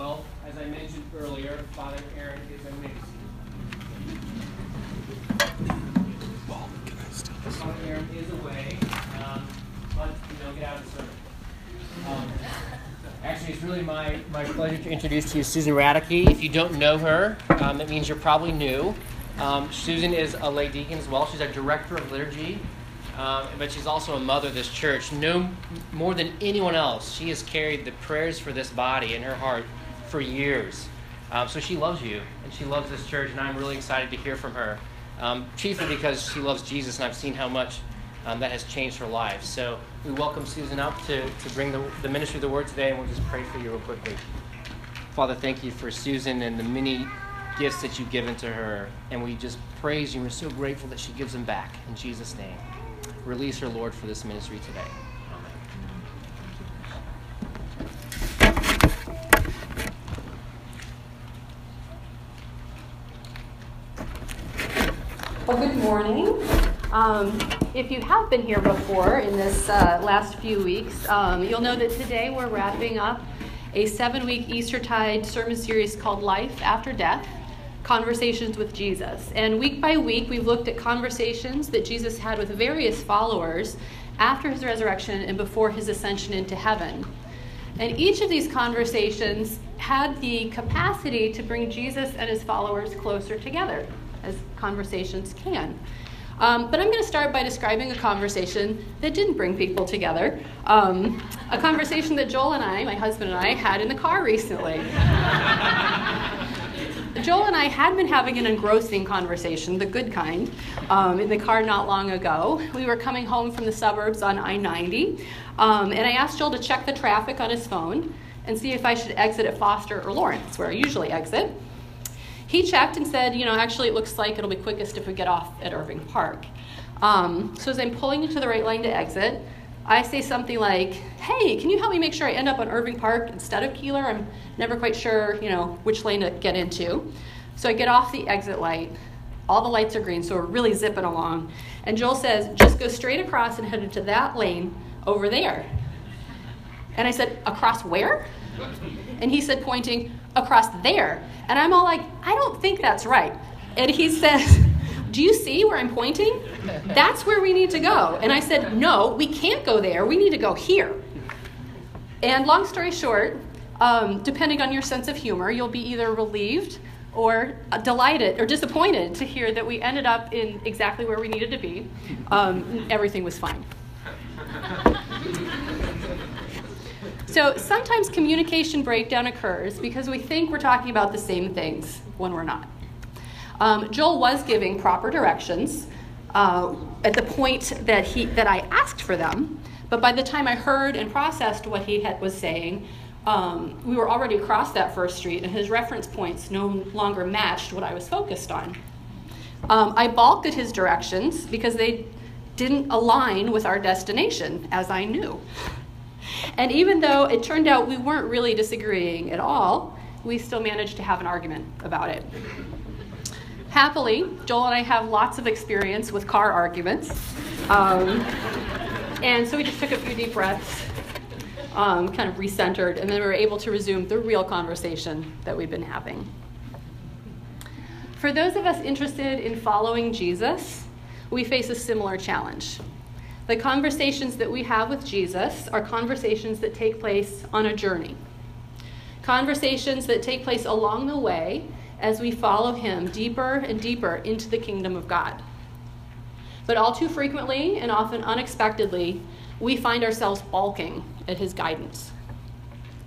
Well, as I mentioned earlier, Father Aaron is amazing. Father Aaron is away, um, but you know, get out of service. Um, actually, it's really my, my pleasure to introduce to you Susan Raedeke. If you don't know her, um, that means you're probably new. Um, Susan is a lay deacon as well. She's our director of liturgy, um, but she's also a mother of this church. No more than anyone else, she has carried the prayers for this body in her heart for years. Um, so she loves you and she loves this church, and I'm really excited to hear from her. Um, chiefly because she loves Jesus, and I've seen how much um, that has changed her life. So we welcome Susan up to, to bring the, the ministry of the word today, and we'll just pray for you real quickly. Father, thank you for Susan and the many gifts that you've given to her, and we just praise you. We're so grateful that she gives them back. In Jesus' name, release her, Lord, for this ministry today. Well, good morning. Um, if you have been here before in this uh, last few weeks, um, you'll know that today we're wrapping up a seven week Eastertide sermon series called Life After Death Conversations with Jesus. And week by week, we've looked at conversations that Jesus had with various followers after his resurrection and before his ascension into heaven. And each of these conversations had the capacity to bring Jesus and his followers closer together as conversations can. Um, but I'm going to start by describing a conversation that didn't bring people together. Um, a conversation that Joel and I, my husband and I, had in the car recently. Joel and I had been having an engrossing conversation, the good kind, um, in the car not long ago. We were coming home from the suburbs on I 90, um, and I asked Joel to check the traffic on his phone and see if I should exit at Foster or Lawrence, where I usually exit. He checked and said, you know, actually, it looks like it'll be quickest if we get off at Irving Park. Um, so as I'm pulling into the right lane to exit, I say something like, hey, can you help me make sure I end up on Irving Park instead of Keeler? I'm never quite sure, you know, which lane to get into. So I get off the exit light. All the lights are green, so we're really zipping along. And Joel says, just go straight across and head into that lane over there. And I said, across where? And he said, pointing across there. And I'm all like, I don't think that's right. And he says, Do you see where I'm pointing? That's where we need to go. And I said, No, we can't go there. We need to go here. And long story short, um, depending on your sense of humor, you'll be either relieved or delighted or disappointed to hear that we ended up in exactly where we needed to be. Um, everything was fine. So sometimes communication breakdown occurs because we think we're talking about the same things when we're not. Um, Joel was giving proper directions uh, at the point that he that I asked for them, but by the time I heard and processed what he had, was saying, um, we were already across that first street, and his reference points no longer matched what I was focused on. Um, I balked at his directions because they didn't align with our destination, as I knew. And even though it turned out we weren't really disagreeing at all, we still managed to have an argument about it. Happily, Joel and I have lots of experience with car arguments. Um, and so we just took a few deep breaths, um, kind of recentered, and then we were able to resume the real conversation that we've been having. For those of us interested in following Jesus, we face a similar challenge. The conversations that we have with Jesus are conversations that take place on a journey. Conversations that take place along the way as we follow him deeper and deeper into the kingdom of God. But all too frequently and often unexpectedly, we find ourselves balking at his guidance.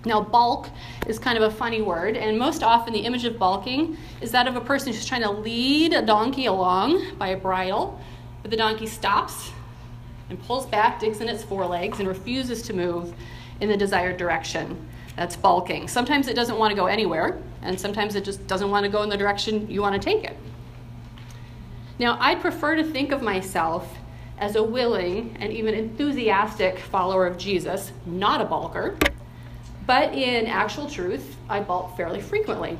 Now, balk is kind of a funny word, and most often the image of balking is that of a person who's trying to lead a donkey along by a bridle, but the donkey stops and pulls back, digs in its forelegs, and refuses to move in the desired direction. That's balking. Sometimes it doesn't want to go anywhere, and sometimes it just doesn't want to go in the direction you want to take it. Now, I'd prefer to think of myself as a willing and even enthusiastic follower of Jesus, not a balker. But in actual truth, I balk fairly frequently.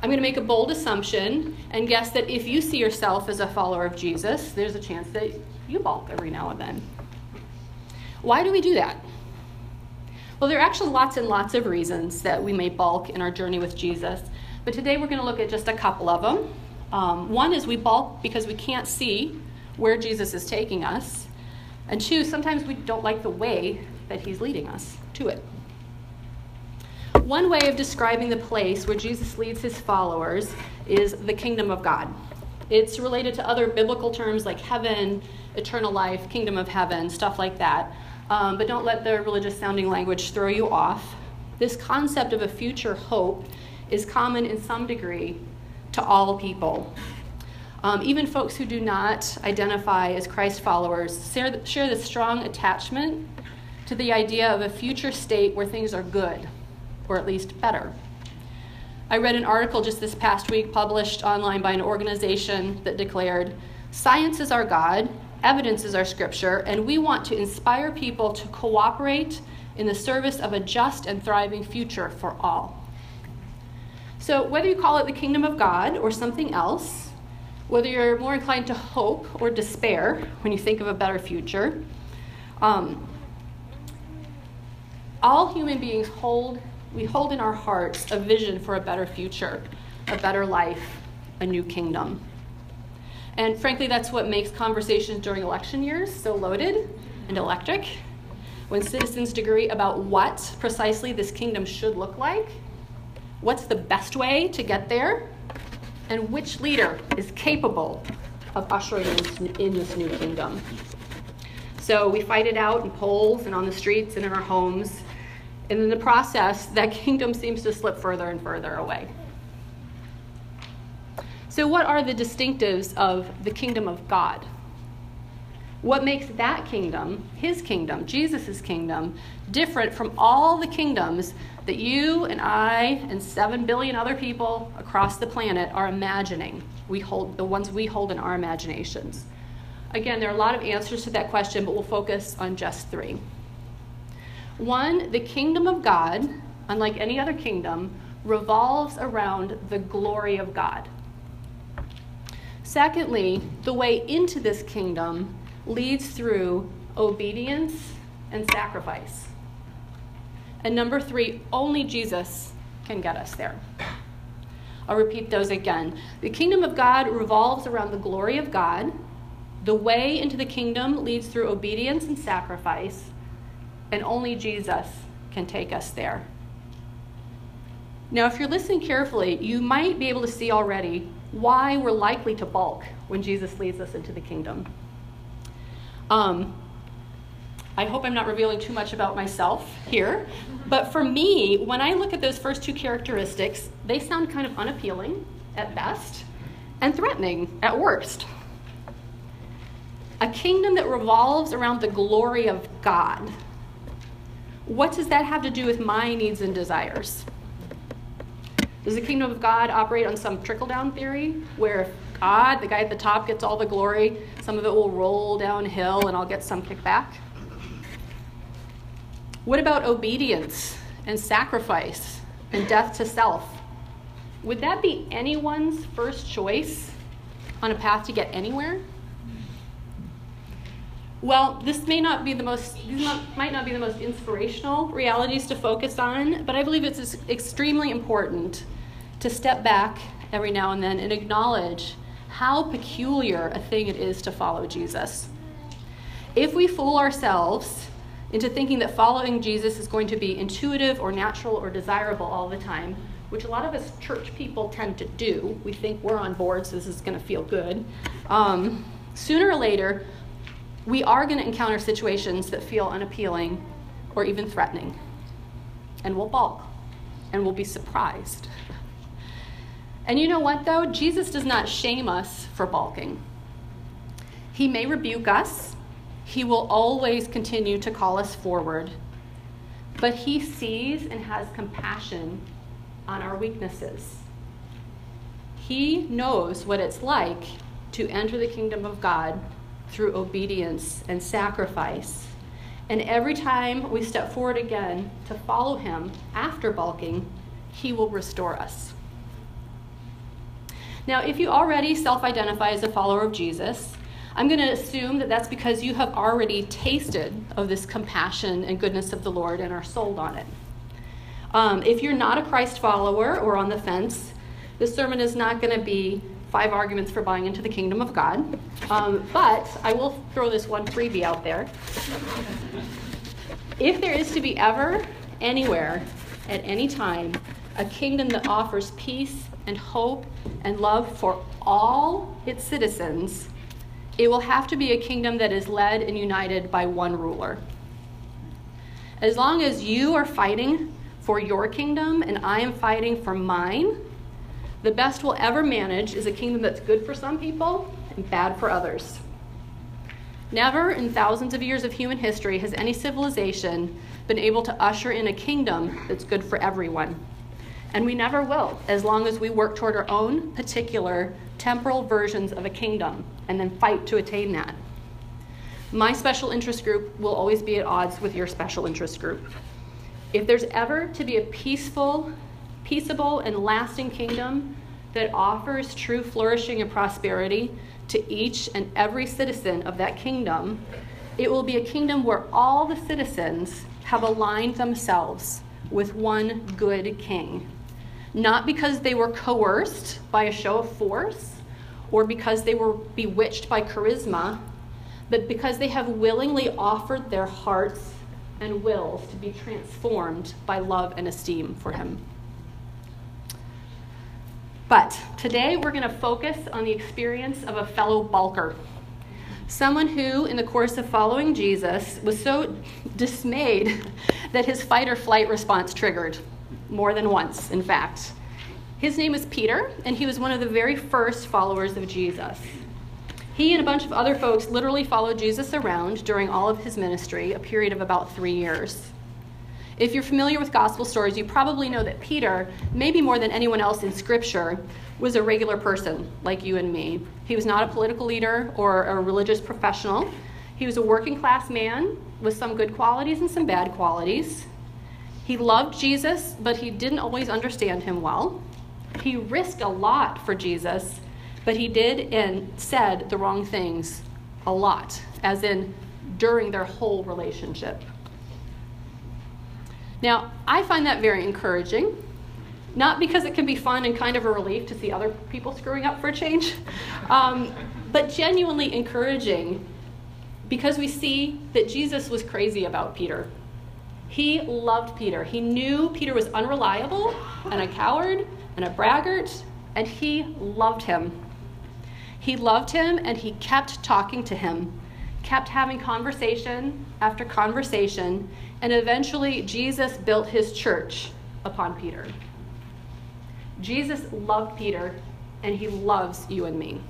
I'm going to make a bold assumption and guess that if you see yourself as a follower of Jesus, there's a chance that you balk every now and then. Why do we do that? Well, there are actually lots and lots of reasons that we may balk in our journey with Jesus, but today we're going to look at just a couple of them. Um, one is we balk because we can't see where Jesus is taking us, and two, sometimes we don't like the way that he's leading us to it. One way of describing the place where Jesus leads his followers is the kingdom of God. It's related to other biblical terms like heaven, eternal life, kingdom of heaven, stuff like that. Um, but don't let the religious sounding language throw you off. This concept of a future hope is common in some degree to all people. Um, even folks who do not identify as Christ followers share, share the strong attachment to the idea of a future state where things are good, or at least better. I read an article just this past week published online by an organization that declared Science is our God, evidence is our scripture, and we want to inspire people to cooperate in the service of a just and thriving future for all. So, whether you call it the kingdom of God or something else, whether you're more inclined to hope or despair when you think of a better future, um, all human beings hold we hold in our hearts a vision for a better future, a better life, a new kingdom. And frankly, that's what makes conversations during election years so loaded and electric. When citizens agree about what precisely this kingdom should look like, what's the best way to get there, and which leader is capable of ushering in this new kingdom. So we fight it out in polls and on the streets and in our homes and in the process, that kingdom seems to slip further and further away. So, what are the distinctives of the kingdom of God? What makes that kingdom, his kingdom, Jesus' kingdom, different from all the kingdoms that you and I and seven billion other people across the planet are imagining? We hold the ones we hold in our imaginations. Again, there are a lot of answers to that question, but we'll focus on just three. One, the kingdom of God, unlike any other kingdom, revolves around the glory of God. Secondly, the way into this kingdom leads through obedience and sacrifice. And number three, only Jesus can get us there. I'll repeat those again. The kingdom of God revolves around the glory of God. The way into the kingdom leads through obedience and sacrifice and only Jesus can take us there. Now, if you're listening carefully, you might be able to see already why we're likely to balk when Jesus leads us into the kingdom. Um, I hope I'm not revealing too much about myself here, but for me, when I look at those first two characteristics, they sound kind of unappealing at best and threatening at worst. A kingdom that revolves around the glory of God what does that have to do with my needs and desires? Does the kingdom of God operate on some trickle down theory where if God, the guy at the top, gets all the glory, some of it will roll downhill and I'll get some kickback? What about obedience and sacrifice and death to self? Would that be anyone's first choice on a path to get anywhere? Well, this may not be the most, these might not be the most inspirational realities to focus on, but I believe it's extremely important to step back every now and then and acknowledge how peculiar a thing it is to follow Jesus. If we fool ourselves into thinking that following Jesus is going to be intuitive or natural or desirable all the time, which a lot of us church people tend to do, we think we're on board, so this is going to feel good. Um, sooner or later, we are going to encounter situations that feel unappealing or even threatening. And we'll balk and we'll be surprised. And you know what, though? Jesus does not shame us for balking. He may rebuke us, He will always continue to call us forward, but He sees and has compassion on our weaknesses. He knows what it's like to enter the kingdom of God through obedience and sacrifice. And every time we step forward again to follow him after balking, he will restore us. Now, if you already self identify as a follower of Jesus, I'm going to assume that that's because you have already tasted of this compassion and goodness of the Lord and are sold on it. Um, if you're not a Christ follower or on the fence, this sermon is not going to be five arguments for buying into the kingdom of God. Um, but I will throw this one freebie out there. If there is to be ever, anywhere, at any time, a kingdom that offers peace and hope and love for all its citizens, it will have to be a kingdom that is led and united by one ruler. As long as you are fighting for your kingdom and I am fighting for mine, the best we'll ever manage is a kingdom that's good for some people and bad for others. Never in thousands of years of human history has any civilization been able to usher in a kingdom that's good for everyone. And we never will, as long as we work toward our own particular temporal versions of a kingdom and then fight to attain that. My special interest group will always be at odds with your special interest group. If there's ever to be a peaceful, peaceable, and lasting kingdom that offers true flourishing and prosperity to each and every citizen of that kingdom, it will be a kingdom where all the citizens have aligned themselves with one good king. Not because they were coerced by a show of force or because they were bewitched by charisma, but because they have willingly offered their hearts and wills to be transformed by love and esteem for him. But today we're going to focus on the experience of a fellow balker. Someone who, in the course of following Jesus, was so dismayed that his fight or flight response triggered, more than once, in fact. His name is Peter, and he was one of the very first followers of Jesus. He and a bunch of other folks literally followed Jesus around during all of his ministry, a period of about three years. If you're familiar with gospel stories, you probably know that Peter, maybe more than anyone else in Scripture, was a regular person like you and me. He was not a political leader or a religious professional. He was a working class man with some good qualities and some bad qualities. He loved Jesus, but he didn't always understand him well. He risked a lot for Jesus, but he did and said the wrong things a lot, as in during their whole relationship. Now, I find that very encouraging. Not because it can be fun and kind of a relief to see other people screwing up for a change, um, but genuinely encouraging because we see that Jesus was crazy about Peter. He loved Peter. He knew Peter was unreliable and a coward and a braggart, and he loved him. He loved him and he kept talking to him, kept having conversation after conversation, and eventually, Jesus built his church upon Peter. Jesus loved Peter, and he loves you and me.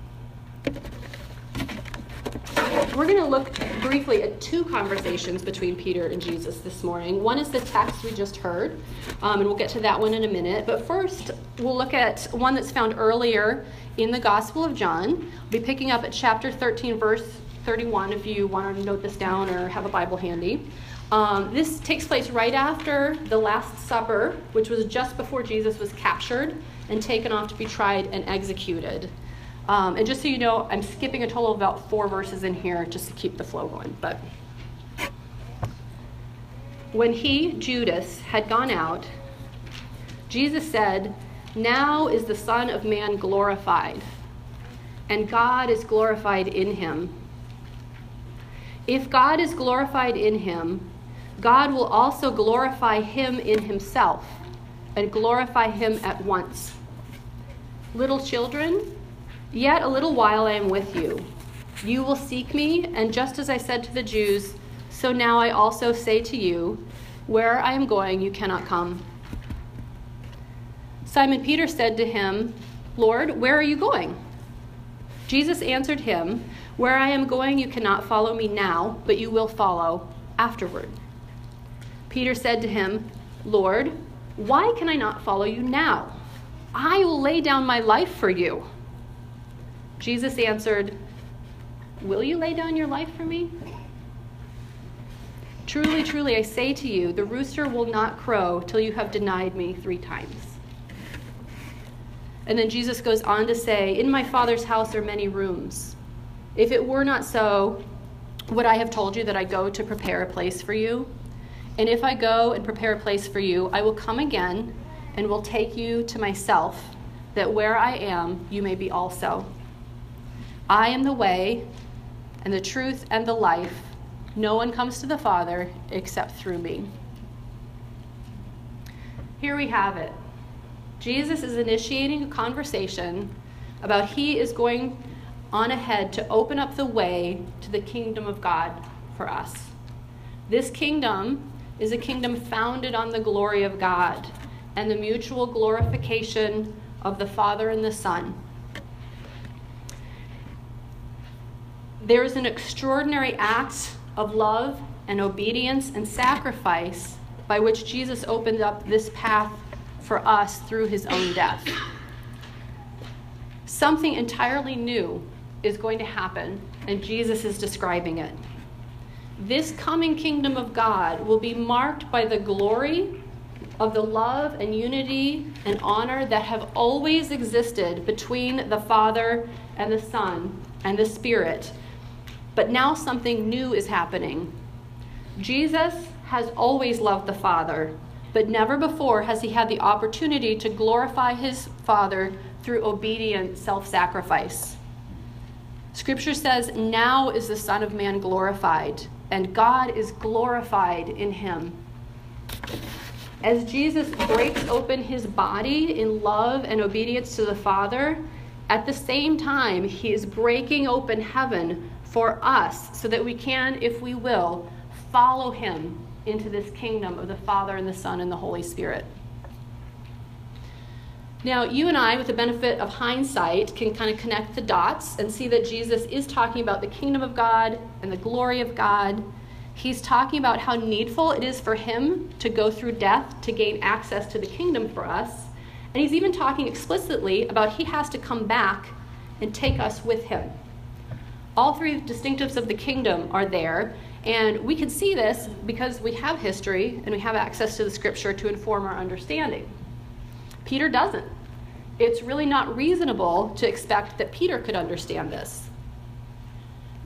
We're going to look briefly at two conversations between Peter and Jesus this morning. One is the text we just heard, um, and we'll get to that one in a minute. But first, we'll look at one that's found earlier in the Gospel of John. We'll be picking up at chapter 13, verse 31, if you want to note this down or have a Bible handy. Um, this takes place right after the Last Supper, which was just before Jesus was captured and taken off to be tried and executed. Um, and just so you know, I'm skipping a total of about four verses in here just to keep the flow going. But when he, Judas, had gone out, Jesus said, Now is the Son of Man glorified, and God is glorified in him. If God is glorified in him, God will also glorify him in himself and glorify him at once. Little children, yet a little while I am with you. You will seek me, and just as I said to the Jews, so now I also say to you, where I am going, you cannot come. Simon Peter said to him, Lord, where are you going? Jesus answered him, Where I am going, you cannot follow me now, but you will follow afterward. Peter said to him, Lord, why can I not follow you now? I will lay down my life for you. Jesus answered, Will you lay down your life for me? Truly, truly, I say to you, the rooster will not crow till you have denied me three times. And then Jesus goes on to say, In my Father's house are many rooms. If it were not so, would I have told you that I go to prepare a place for you? And if I go and prepare a place for you, I will come again and will take you to myself, that where I am, you may be also. I am the way and the truth and the life. No one comes to the Father except through me. Here we have it. Jesus is initiating a conversation about he is going on ahead to open up the way to the kingdom of God for us. This kingdom is a kingdom founded on the glory of God and the mutual glorification of the Father and the Son. There is an extraordinary act of love and obedience and sacrifice by which Jesus opened up this path for us through his own death. Something entirely new is going to happen, and Jesus is describing it. This coming kingdom of God will be marked by the glory of the love and unity and honor that have always existed between the Father and the Son and the Spirit. But now something new is happening. Jesus has always loved the Father, but never before has he had the opportunity to glorify his Father through obedient self sacrifice. Scripture says, Now is the Son of Man glorified, and God is glorified in him. As Jesus breaks open his body in love and obedience to the Father, at the same time, he is breaking open heaven for us so that we can, if we will, follow him into this kingdom of the Father and the Son and the Holy Spirit. Now, you and I, with the benefit of hindsight, can kind of connect the dots and see that Jesus is talking about the kingdom of God and the glory of God. He's talking about how needful it is for him to go through death to gain access to the kingdom for us. And he's even talking explicitly about he has to come back and take us with him. All three distinctives of the kingdom are there, and we can see this because we have history and we have access to the scripture to inform our understanding. Peter doesn't. It's really not reasonable to expect that Peter could understand this.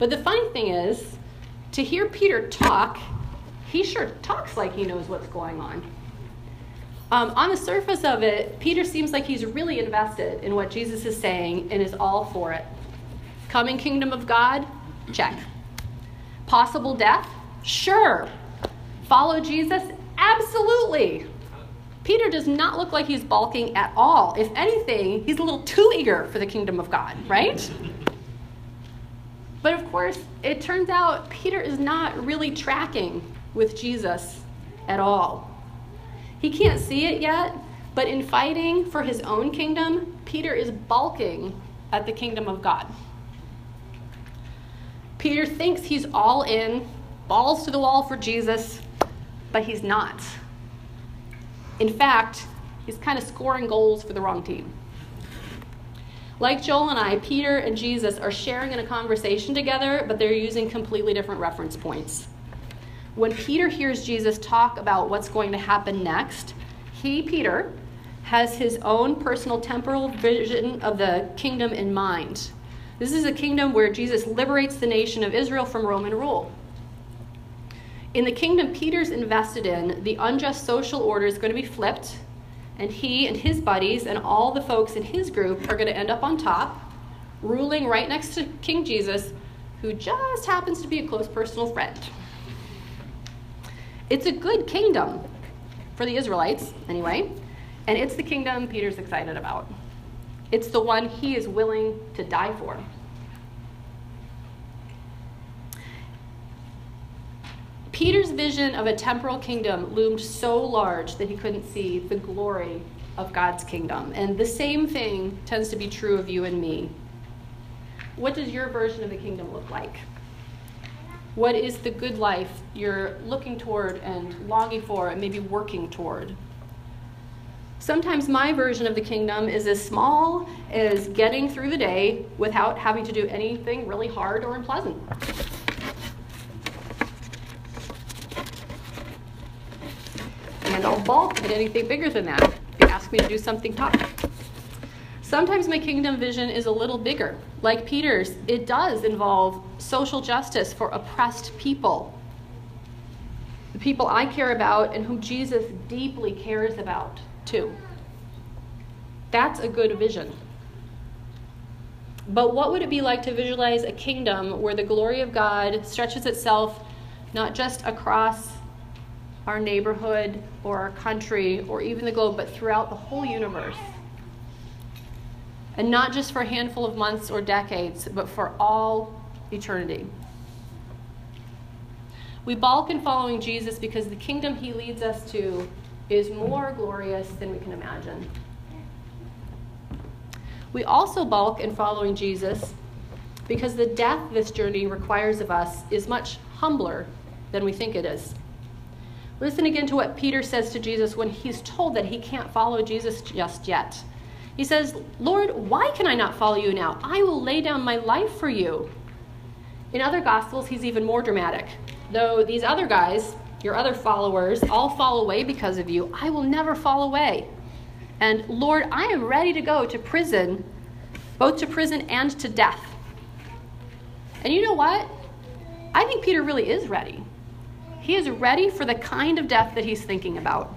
But the funny thing is, to hear Peter talk, he sure talks like he knows what's going on. Um, on the surface of it, Peter seems like he's really invested in what Jesus is saying and is all for it. Coming kingdom of God? Check. Possible death? Sure. Follow Jesus? Absolutely. Peter does not look like he's balking at all. If anything, he's a little too eager for the kingdom of God, right? But of course, it turns out Peter is not really tracking with Jesus at all. He can't see it yet, but in fighting for his own kingdom, Peter is balking at the kingdom of God. Peter thinks he's all in, balls to the wall for Jesus, but he's not. In fact, he's kind of scoring goals for the wrong team. Like Joel and I, Peter and Jesus are sharing in a conversation together, but they're using completely different reference points. When Peter hears Jesus talk about what's going to happen next, he, Peter, has his own personal temporal vision of the kingdom in mind. This is a kingdom where Jesus liberates the nation of Israel from Roman rule. In the kingdom Peter's invested in, the unjust social order is going to be flipped, and he and his buddies and all the folks in his group are going to end up on top, ruling right next to King Jesus, who just happens to be a close personal friend. It's a good kingdom for the Israelites, anyway, and it's the kingdom Peter's excited about. It's the one he is willing to die for. Peter's vision of a temporal kingdom loomed so large that he couldn't see the glory of God's kingdom. And the same thing tends to be true of you and me. What does your version of the kingdom look like? What is the good life you're looking toward and longing for and maybe working toward? Sometimes my version of the kingdom is as small as getting through the day without having to do anything really hard or unpleasant. and I'll balk at anything bigger than that if you ask me to do something tough. Sometimes my kingdom vision is a little bigger. Like Peter's, it does involve social justice for oppressed people. The people I care about and whom Jesus deeply cares about, too. That's a good vision. But what would it be like to visualize a kingdom where the glory of God stretches itself not just across our neighborhood or our country or even the globe, but throughout the whole universe? and not just for a handful of months or decades, but for all eternity. We balk in following Jesus because the kingdom he leads us to is more glorious than we can imagine. We also balk in following Jesus because the death this journey requires of us is much humbler than we think it is. Listen again to what Peter says to Jesus when he's told that he can't follow Jesus just yet. He says, Lord, why can I not follow you now? I will lay down my life for you. In other gospels, he's even more dramatic. Though these other guys, your other followers, all fall away because of you, I will never fall away. And Lord, I am ready to go to prison, both to prison and to death. And you know what? I think Peter really is ready. He is ready for the kind of death that he's thinking about.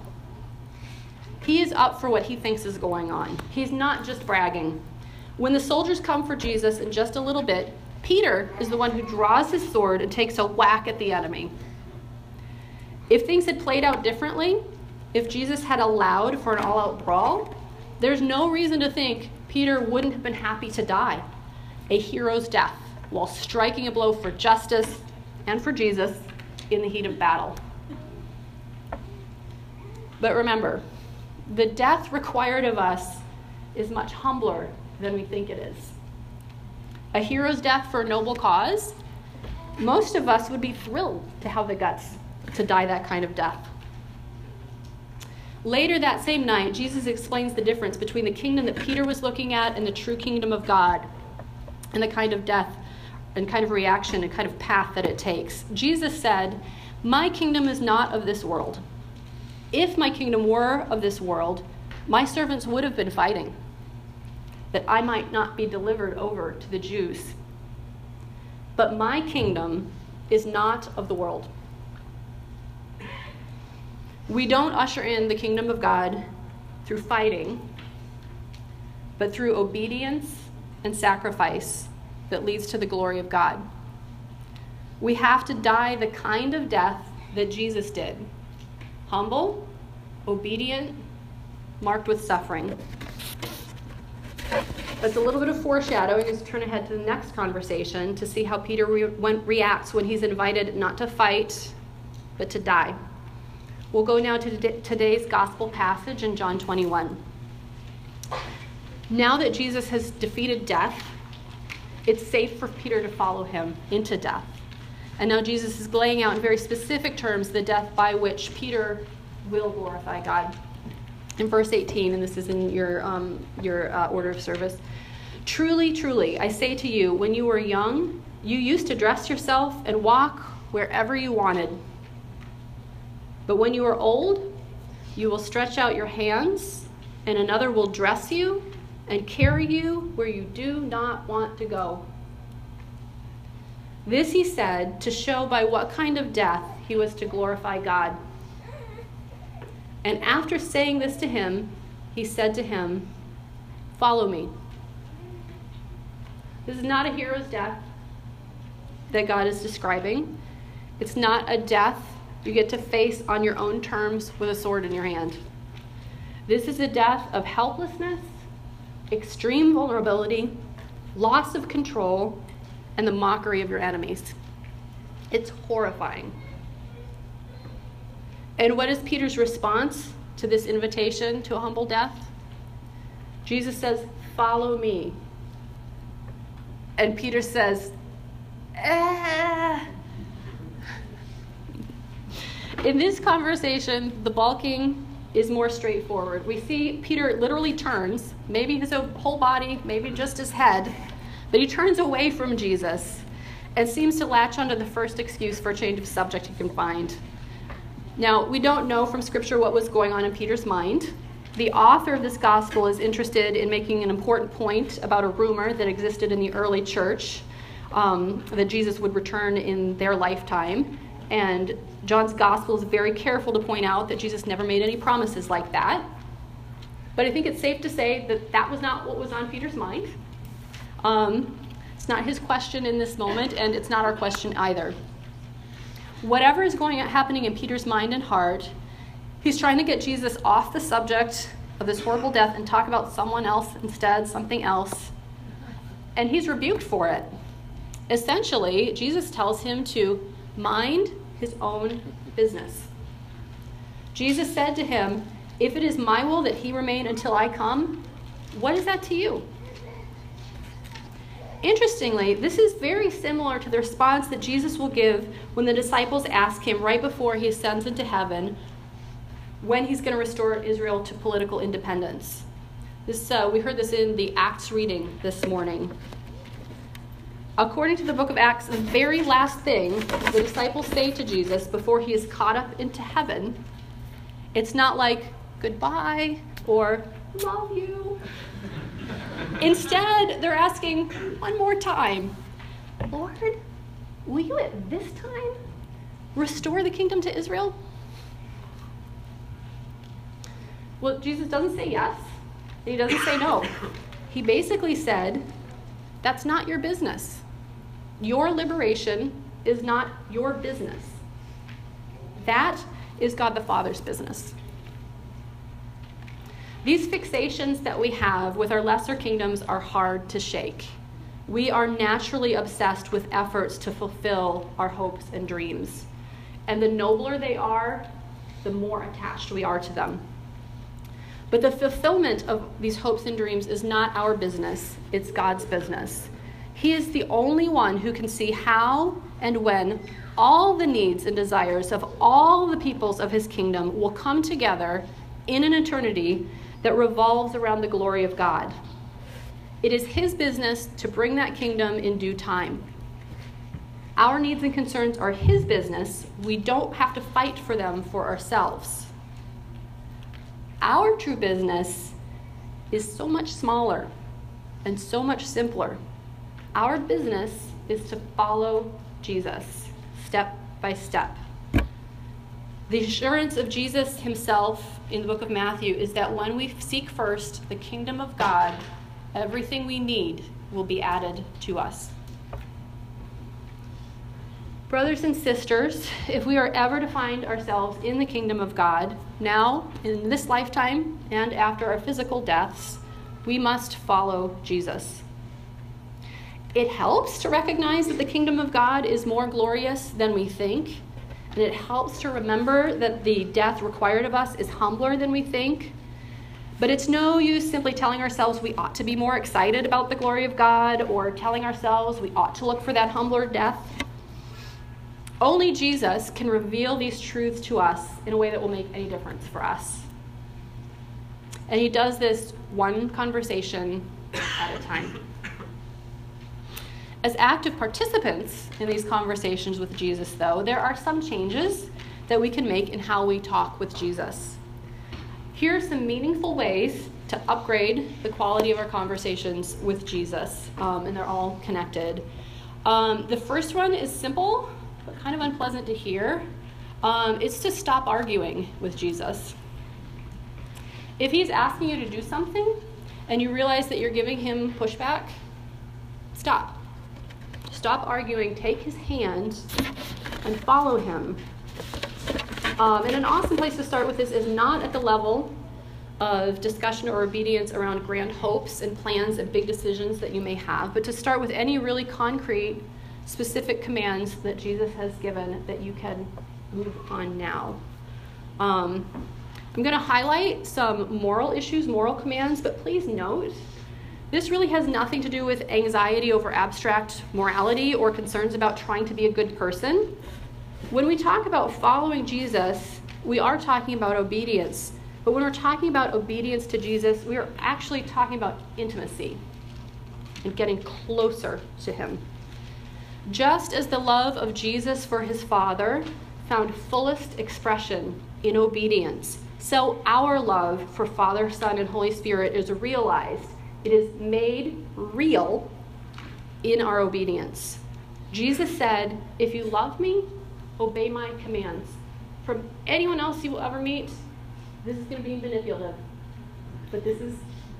He is up for what he thinks is going on. He's not just bragging. When the soldiers come for Jesus in just a little bit, Peter is the one who draws his sword and takes a whack at the enemy. If things had played out differently, if Jesus had allowed for an all out brawl, there's no reason to think Peter wouldn't have been happy to die a hero's death while striking a blow for justice and for Jesus in the heat of battle. But remember, the death required of us is much humbler than we think it is. A hero's death for a noble cause, most of us would be thrilled to have the guts to die that kind of death. Later that same night, Jesus explains the difference between the kingdom that Peter was looking at and the true kingdom of God, and the kind of death and kind of reaction and kind of path that it takes. Jesus said, My kingdom is not of this world. If my kingdom were of this world, my servants would have been fighting, that I might not be delivered over to the Jews. But my kingdom is not of the world. We don't usher in the kingdom of God through fighting, but through obedience and sacrifice that leads to the glory of God. We have to die the kind of death that Jesus did humble, obedient, marked with suffering. That's a little bit of foreshadowing as we turn ahead to the next conversation to see how Peter re- reacts when he's invited not to fight, but to die. We'll go now to today's gospel passage in John 21. Now that Jesus has defeated death, it's safe for Peter to follow him into death. And now Jesus is laying out in very specific terms the death by which Peter will glorify God. In verse 18, and this is in your, um, your uh, order of service Truly, truly, I say to you, when you were young, you used to dress yourself and walk wherever you wanted. But when you are old, you will stretch out your hands, and another will dress you and carry you where you do not want to go. This he said to show by what kind of death he was to glorify God. And after saying this to him, he said to him, Follow me. This is not a hero's death that God is describing. It's not a death you get to face on your own terms with a sword in your hand. This is a death of helplessness, extreme vulnerability, loss of control, and the mockery of your enemies. It's horrifying. And what is Peter's response to this invitation to a humble death? Jesus says, Follow me. And Peter says, eh. In this conversation, the balking is more straightforward. We see Peter literally turns, maybe his whole body, maybe just his head, but he turns away from Jesus and seems to latch onto the first excuse for a change of subject he can find. Now, we don't know from Scripture what was going on in Peter's mind. the author of this gospel is interested in making an important point about a rumor that existed in the early church um, that Jesus would return in their lifetime. And John's gospel is very careful to point out that Jesus never made any promises like that. But I think it's safe to say that that was not what was on Peter's mind. Um, it's not his question in this moment, and it's not our question either. Whatever is going happening in Peter's mind and heart, he's trying to get Jesus off the subject of this horrible death and talk about someone else instead, something else. And he's rebuked for it. Essentially, Jesus tells him to mind his own business. Jesus said to him, If it is my will that he remain until I come, what is that to you? Interestingly, this is very similar to the response that Jesus will give when the disciples ask him right before he ascends into heaven when he's going to restore Israel to political independence. This, uh, we heard this in the Acts reading this morning. According to the book of Acts, the very last thing the disciples say to Jesus before he is caught up into heaven, it's not like goodbye or love you. Instead, they're asking one more time Lord, will you at this time restore the kingdom to Israel? Well, Jesus doesn't say yes, he doesn't say no. He basically said, That's not your business. Your liberation is not your business. That is God the Father's business. These fixations that we have with our lesser kingdoms are hard to shake. We are naturally obsessed with efforts to fulfill our hopes and dreams. And the nobler they are, the more attached we are to them. But the fulfillment of these hopes and dreams is not our business, it's God's business. He is the only one who can see how and when all the needs and desires of all the peoples of his kingdom will come together in an eternity that revolves around the glory of God. It is his business to bring that kingdom in due time. Our needs and concerns are his business. We don't have to fight for them for ourselves. Our true business is so much smaller and so much simpler. Our business is to follow Jesus step by step. The assurance of Jesus himself in the book of Matthew is that when we seek first the kingdom of God, everything we need will be added to us. Brothers and sisters, if we are ever to find ourselves in the kingdom of God, now, in this lifetime, and after our physical deaths, we must follow Jesus. It helps to recognize that the kingdom of God is more glorious than we think. And it helps to remember that the death required of us is humbler than we think. But it's no use simply telling ourselves we ought to be more excited about the glory of God or telling ourselves we ought to look for that humbler death. Only Jesus can reveal these truths to us in a way that will make any difference for us. And he does this one conversation at a time. As active participants in these conversations with Jesus, though, there are some changes that we can make in how we talk with Jesus. Here are some meaningful ways to upgrade the quality of our conversations with Jesus, um, and they're all connected. Um, the first one is simple, but kind of unpleasant to hear. Um, it's to stop arguing with Jesus. If he's asking you to do something and you realize that you're giving him pushback, stop. Stop arguing, take his hand, and follow him. Um, and an awesome place to start with this is not at the level of discussion or obedience around grand hopes and plans and big decisions that you may have, but to start with any really concrete, specific commands that Jesus has given that you can move on now. Um, I'm going to highlight some moral issues, moral commands, but please note this really has nothing to do with anxiety over abstract morality or concerns about trying to be a good person. When we talk about following Jesus, we are talking about obedience. But when we're talking about obedience to Jesus, we are actually talking about intimacy and getting closer to Him. Just as the love of Jesus for His Father found fullest expression in obedience, so our love for Father, Son, and Holy Spirit is realized. It is made real in our obedience. Jesus said, If you love me, obey my commands. From anyone else you will ever meet, this is going to be manipulative. But this is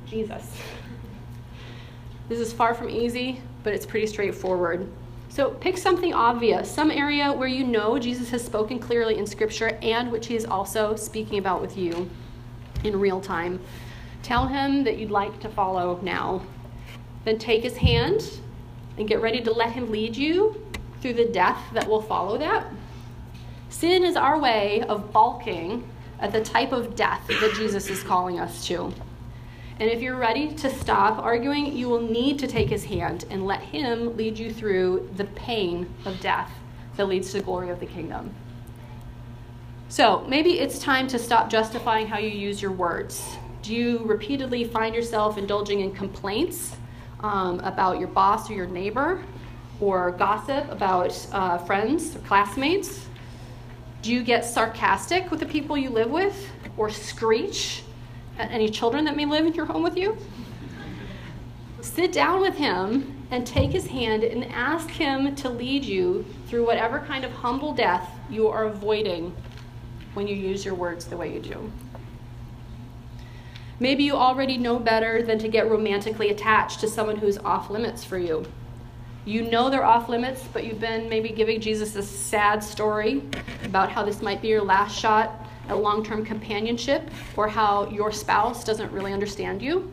Jesus. This is far from easy, but it's pretty straightforward. So pick something obvious, some area where you know Jesus has spoken clearly in Scripture and which he is also speaking about with you in real time. Tell him that you'd like to follow now. Then take his hand and get ready to let him lead you through the death that will follow that. Sin is our way of balking at the type of death that Jesus is calling us to. And if you're ready to stop arguing, you will need to take his hand and let him lead you through the pain of death that leads to the glory of the kingdom. So maybe it's time to stop justifying how you use your words. Do you repeatedly find yourself indulging in complaints um, about your boss or your neighbor, or gossip about uh, friends or classmates? Do you get sarcastic with the people you live with, or screech at any children that may live in your home with you? Sit down with him and take his hand and ask him to lead you through whatever kind of humble death you are avoiding when you use your words the way you do. Maybe you already know better than to get romantically attached to someone who's off limits for you. You know they're off limits, but you've been maybe giving Jesus a sad story about how this might be your last shot at long term companionship or how your spouse doesn't really understand you.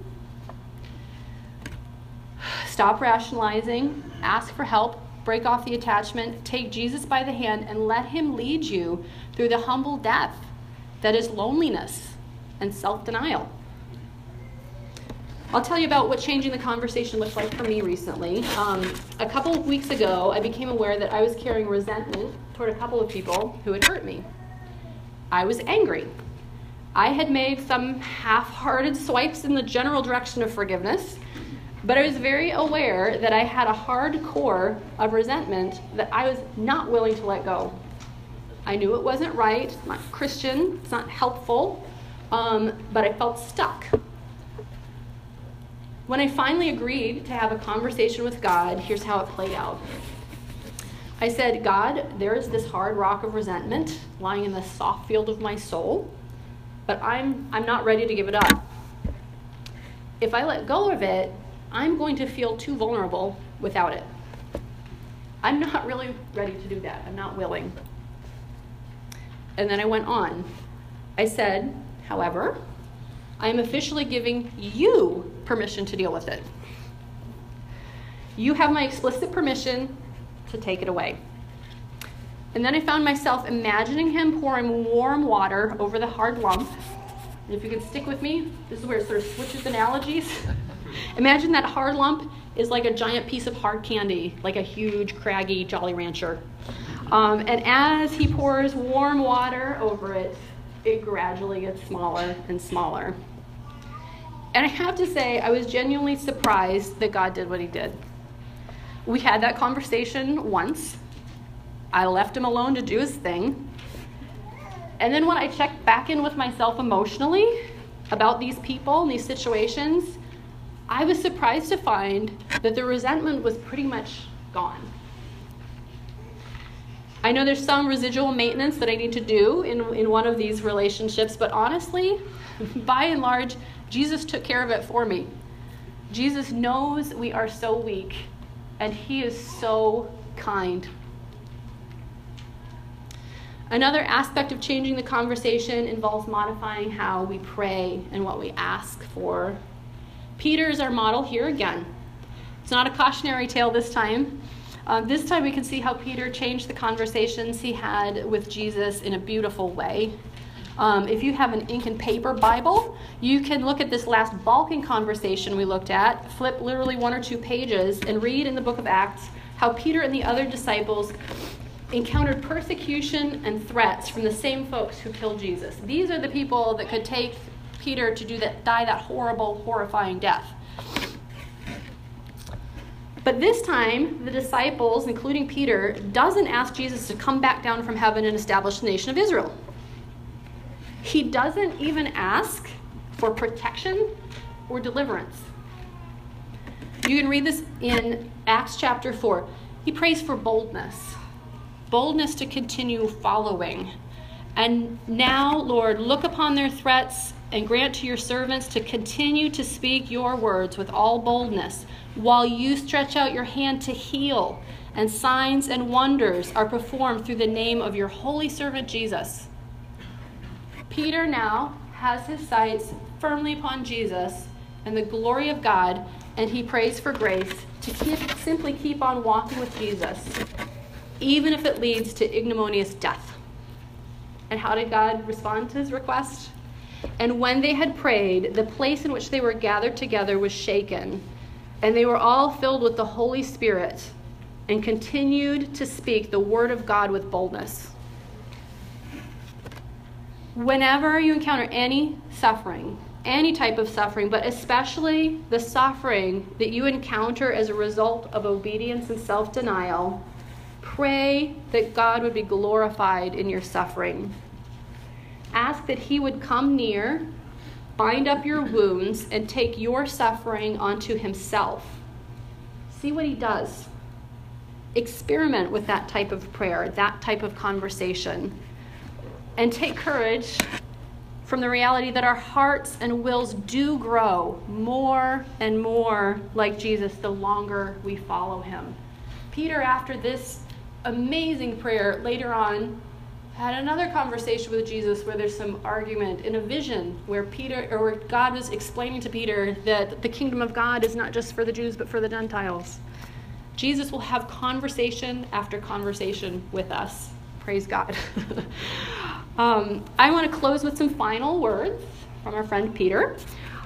Stop rationalizing, ask for help, break off the attachment, take Jesus by the hand, and let him lead you through the humble death that is loneliness and self denial. I'll tell you about what changing the conversation looked like for me recently. Um, a couple of weeks ago, I became aware that I was carrying resentment toward a couple of people who had hurt me. I was angry. I had made some half hearted swipes in the general direction of forgiveness, but I was very aware that I had a hard core of resentment that I was not willing to let go. I knew it wasn't right, it's not Christian, it's not helpful, um, but I felt stuck. When I finally agreed to have a conversation with God, here's how it played out. I said, God, there is this hard rock of resentment lying in the soft field of my soul, but I'm, I'm not ready to give it up. If I let go of it, I'm going to feel too vulnerable without it. I'm not really ready to do that. I'm not willing. And then I went on. I said, however, I am officially giving you permission to deal with it. You have my explicit permission to take it away. And then I found myself imagining him pouring warm water over the hard lump. And if you can stick with me, this is where it sort of switches analogies. Imagine that hard lump is like a giant piece of hard candy, like a huge, craggy Jolly Rancher. Um, and as he pours warm water over it, it gradually gets smaller and smaller. And I have to say, I was genuinely surprised that God did what he did. We had that conversation once. I left him alone to do his thing. And then when I checked back in with myself emotionally about these people and these situations, I was surprised to find that the resentment was pretty much gone. I know there's some residual maintenance that I need to do in, in one of these relationships, but honestly, by and large, Jesus took care of it for me. Jesus knows we are so weak and He is so kind. Another aspect of changing the conversation involves modifying how we pray and what we ask for. Peter is our model here again. It's not a cautionary tale this time. Uh, this time we can see how Peter changed the conversations he had with Jesus in a beautiful way. Um, if you have an ink and paper Bible, you can look at this last balking conversation we looked at, flip literally one or two pages, and read in the book of Acts how Peter and the other disciples encountered persecution and threats from the same folks who killed Jesus. These are the people that could take Peter to do that, die that horrible, horrifying death. But this time, the disciples, including Peter, doesn't ask Jesus to come back down from heaven and establish the nation of Israel. He doesn't even ask for protection or deliverance. You can read this in Acts chapter 4. He prays for boldness boldness to continue following. And now, Lord, look upon their threats and grant to your servants to continue to speak your words with all boldness, while you stretch out your hand to heal, and signs and wonders are performed through the name of your holy servant Jesus. Peter now has his sights firmly upon Jesus and the glory of God, and he prays for grace to keep, simply keep on walking with Jesus, even if it leads to ignominious death. And how did God respond to his request? And when they had prayed, the place in which they were gathered together was shaken, and they were all filled with the Holy Spirit and continued to speak the word of God with boldness. Whenever you encounter any suffering, any type of suffering, but especially the suffering that you encounter as a result of obedience and self denial, pray that God would be glorified in your suffering. Ask that He would come near, bind up your wounds, and take your suffering onto Himself. See what He does. Experiment with that type of prayer, that type of conversation, and take courage from the reality that our hearts and wills do grow more and more like Jesus the longer we follow him. Peter, after this amazing prayer, later on had another conversation with Jesus where there's some argument in a vision where Peter or where God was explaining to Peter that the kingdom of God is not just for the Jews but for the Gentiles. Jesus will have conversation after conversation with us. Praise God. um, I want to close with some final words from our friend Peter.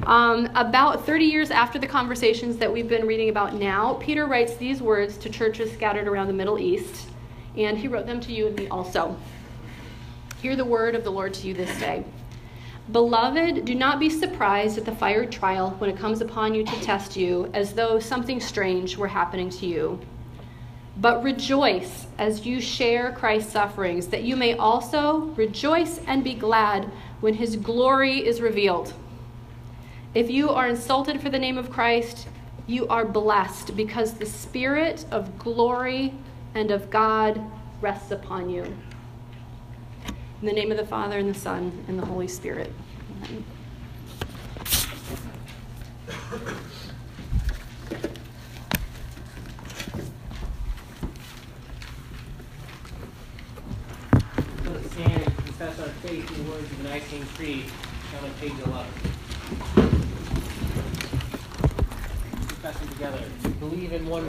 Um, about 30 years after the conversations that we've been reading about now, Peter writes these words to churches scattered around the Middle East, and he wrote them to you and me also. Hear the word of the Lord to you this day. Beloved, do not be surprised at the fiery trial when it comes upon you to test you, as though something strange were happening to you. But rejoice as you share Christ's sufferings, that you may also rejoice and be glad when his glory is revealed. If you are insulted for the name of Christ, you are blessed because the Spirit of glory and of God rests upon you. In the name of the Father, and the Son, and the Holy Spirit. Amen. Confess our faith in the words of the Nicene Creed, found on page 11. Confessing together. Believe in one